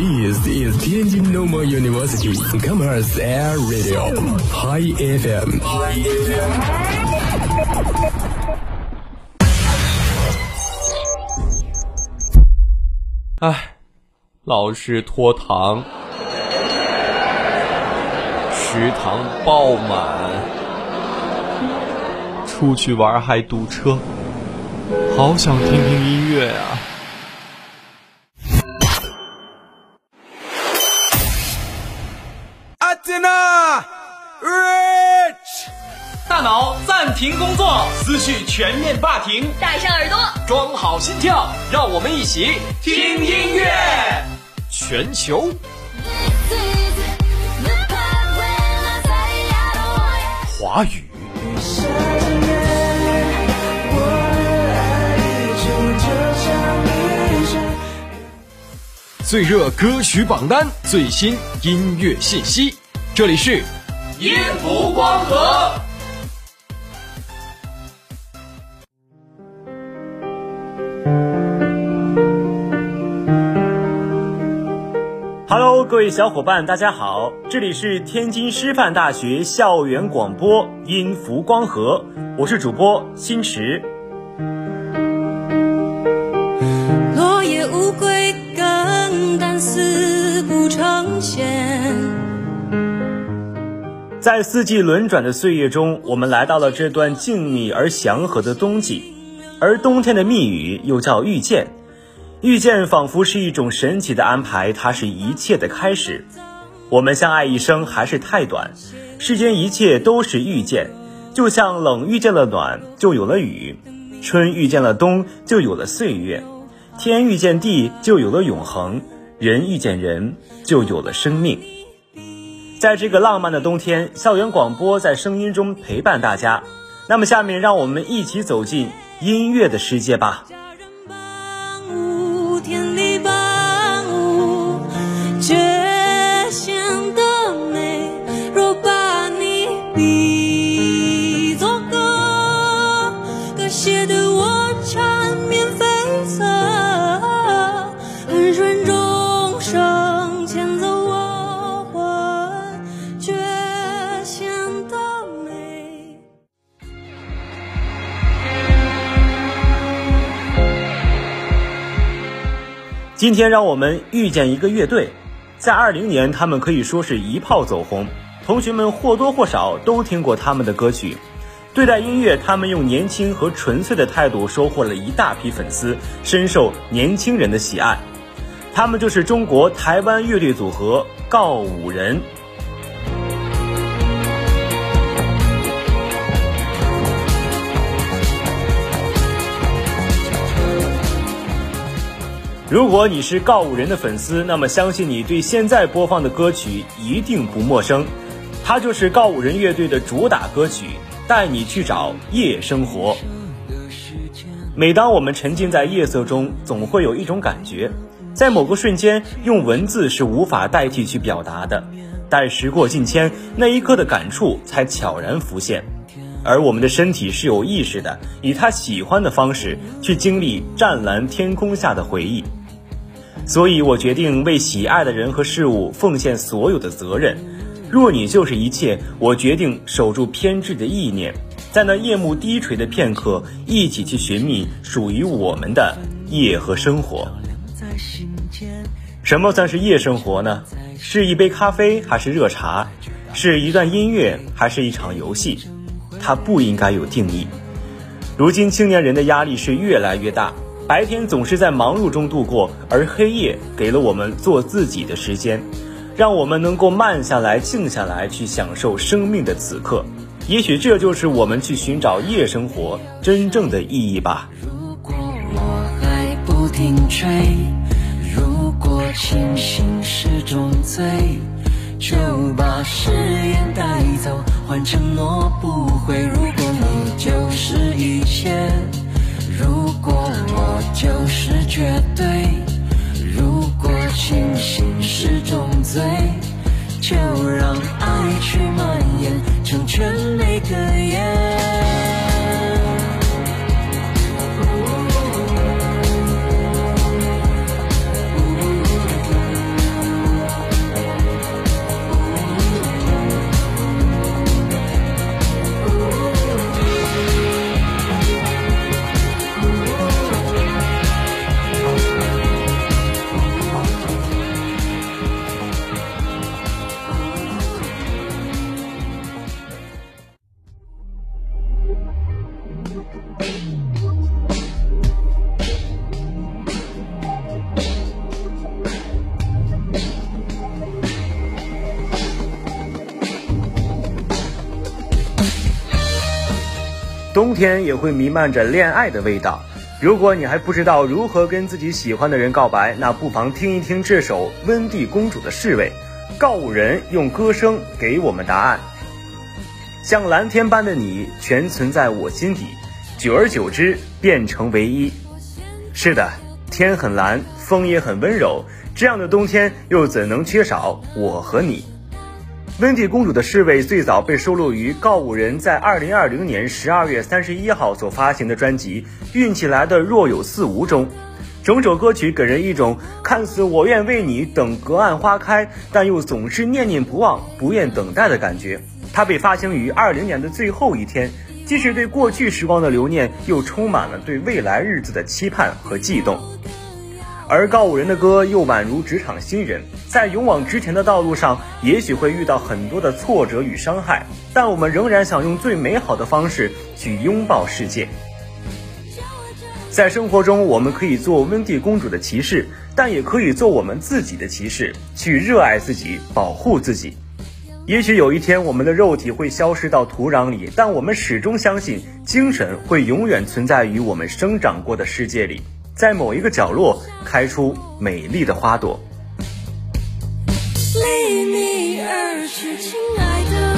This is Tianjin Normal University Commerce Air Radio High FM。哎，老是拖堂，食堂爆满，出去玩还堵车，好想听听音乐啊！暂停工作，思绪全面霸停，戴上耳朵，装好心跳，让我们一起听音乐。全球。华语。最热歌曲榜单，最新音乐信息，这里是。音符光合。位小伙伴，大家好，这里是天津师范大学校园广播音符光合，我是主播新驰。落叶无归根但思不成仙。在四季轮转的岁月中，我们来到了这段静谧而祥和的冬季，而冬天的密语又叫遇见。遇见仿佛是一种神奇的安排，它是一切的开始。我们相爱一生还是太短，世间一切都是遇见，就像冷遇见了暖，就有了雨；春遇见了冬，就有了岁月；天遇见地，就有了永恒；人遇见人，就有了生命。在这个浪漫的冬天，校园广播在声音中陪伴大家。那么，下面让我们一起走进音乐的世界吧。今天让我们遇见一个乐队，在二零年，他们可以说是一炮走红，同学们或多或少都听过他们的歌曲。对待音乐，他们用年轻和纯粹的态度收获了一大批粉丝，深受年轻人的喜爱。他们就是中国台湾乐队组合告五人。如果你是告五人的粉丝，那么相信你对现在播放的歌曲一定不陌生，它就是告五人乐队的主打歌曲《带你去找夜生活》。每当我们沉浸在夜色中，总会有一种感觉，在某个瞬间，用文字是无法代替去表达的，但时过境迁，那一刻的感触才悄然浮现。而我们的身体是有意识的，以他喜欢的方式去经历湛蓝天空下的回忆。所以我决定为喜爱的人和事物奉献所有的责任。若你就是一切，我决定守住偏执的意念，在那夜幕低垂的片刻，一起去寻觅属于我们的夜和生活。什么算是夜生活呢？是一杯咖啡还是热茶？是一段音乐还是一场游戏？它不应该有定义。如今青年人的压力是越来越大。白天总是在忙碌中度过，而黑夜给了我们做自己的时间，让我们能够慢下来、静下来，去享受生命的此刻。也许这就是我们去寻找夜生活真正的意义吧。如果我还不停追，如果清醒是种罪，就把誓言带走，换承诺不悔。如果你就是一切。如果我就是绝对，如果清醒是种罪，就让爱去蔓延，成全每个夜。冬天也会弥漫着恋爱的味道。如果你还不知道如何跟自己喜欢的人告白，那不妨听一听这首《温蒂公主的侍卫》，告五人用歌声给我们答案。像蓝天般的你，全存在我心底，久而久之变成唯一。是的，天很蓝，风也很温柔，这样的冬天又怎能缺少我和你？温蒂公主的侍卫最早被收录于告五人在二零二零年十二月三十一号所发行的专辑《运气来的若有似无》中。整首歌曲给人一种看似我愿为你等隔岸花开，但又总是念念不忘、不愿等待的感觉。它被发行于二零年的最后一天，既是对过去时光的留念，又充满了对未来日子的期盼和悸动。而告五人的歌又宛如职场新人，在勇往直前的道路上，也许会遇到很多的挫折与伤害，但我们仍然想用最美好的方式去拥抱世界。在生活中，我们可以做温蒂公主的骑士，但也可以做我们自己的骑士，去热爱自己，保护自己。也许有一天，我们的肉体会消失到土壤里，但我们始终相信，精神会永远存在于我们生长过的世界里。在某一个角落开出美丽的花朵。离你而去，亲爱的，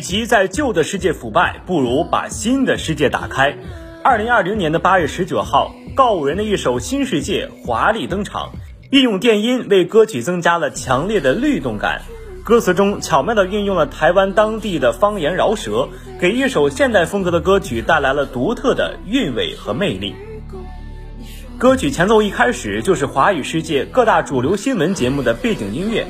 与其在旧的世界腐败，不如把新的世界打开。二零二零年的八月十九号，告五人的一首《新世界》华丽登场，运用电音为歌曲增加了强烈的律动感。歌词中巧妙地运用了台湾当地的方言饶舌，给一首现代风格的歌曲带来了独特的韵味和魅力。歌曲前奏一开始就是华语世界各大主流新闻节目的背景音乐。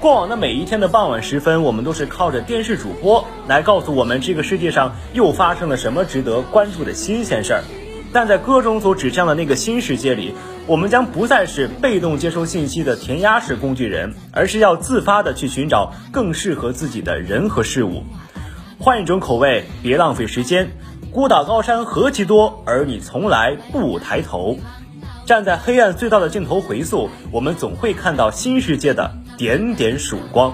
过往的每一天的傍晚时分，我们都是靠着电视主播来告诉我们这个世界上又发生了什么值得关注的新鲜事儿。但在歌中所指向的那个新世界里，我们将不再是被动接收信息的填鸭式工具人，而是要自发的去寻找更适合自己的人和事物。换一种口味，别浪费时间。孤岛高山何其多，而你从来不抬头。站在黑暗隧道的尽头回溯，我们总会看到新世界的点点曙光。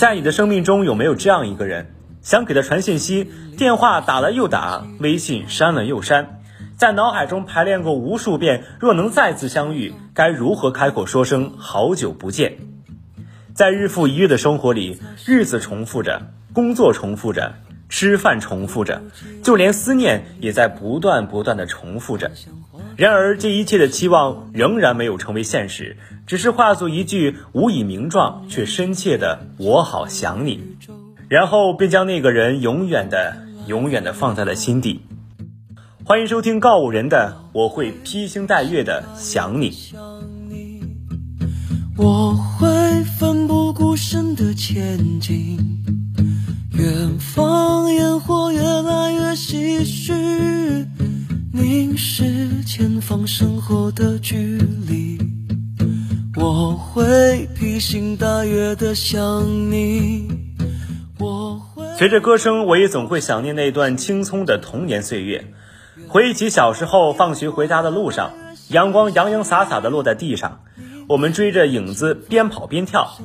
在你的生命中有没有这样一个人，想给他传信息，电话打了又打，微信删了又删，在脑海中排练过无数遍，若能再次相遇，该如何开口说声好久不见？在日复一日的生活里，日子重复着，工作重复着，吃饭重复着，就连思念也在不断不断的重复着。然而，这一切的期望仍然没有成为现实，只是化作一句无以名状却深切的“我好想你”，然后便将那个人永远的、永远的放在了心底。欢迎收听告五人的，我会披星戴月的想你。我会奋不顾身的前进，远方烟火越来越唏嘘。凝视前方生活的距离，我会披星戴月的想你。我会随着歌声，我也总会想念那段青葱的童年岁月，回忆起小时候放学回家的路上，阳光洋洋洒洒的落在地上，我们追着影子边跑边跳。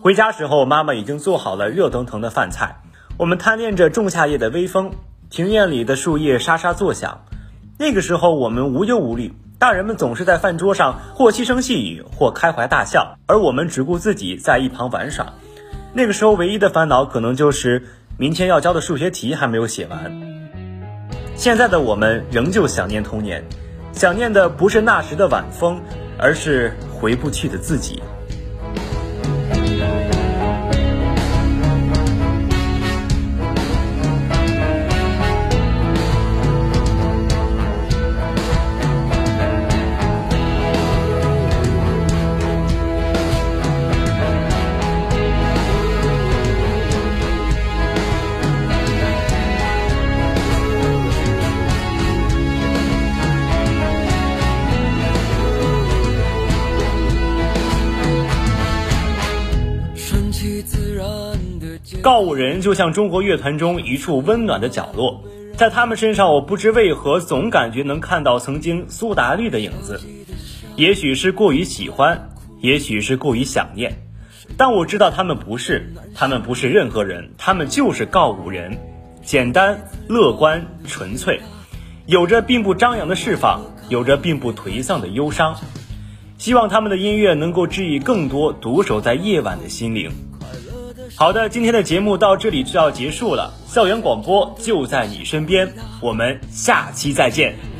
回家时候，妈妈已经做好了热腾腾的饭菜，我们贪恋着仲夏夜的微风，庭院里的树叶沙沙作响。那个时候我们无忧无虑，大人们总是在饭桌上或轻声细语，或开怀大笑，而我们只顾自己在一旁玩耍。那个时候唯一的烦恼可能就是明天要交的数学题还没有写完。现在的我们仍旧想念童年，想念的不是那时的晚风，而是回不去的自己。就像中国乐团中一处温暖的角落，在他们身上，我不知为何总感觉能看到曾经苏打绿的影子。也许是过于喜欢，也许是过于想念，但我知道他们不是，他们不是任何人，他们就是告五人，简单、乐观、纯粹，有着并不张扬的释放，有着并不颓丧的忧伤。希望他们的音乐能够治愈更多独守在夜晚的心灵。好的，今天的节目到这里就要结束了。校园广播就在你身边，我们下期再见。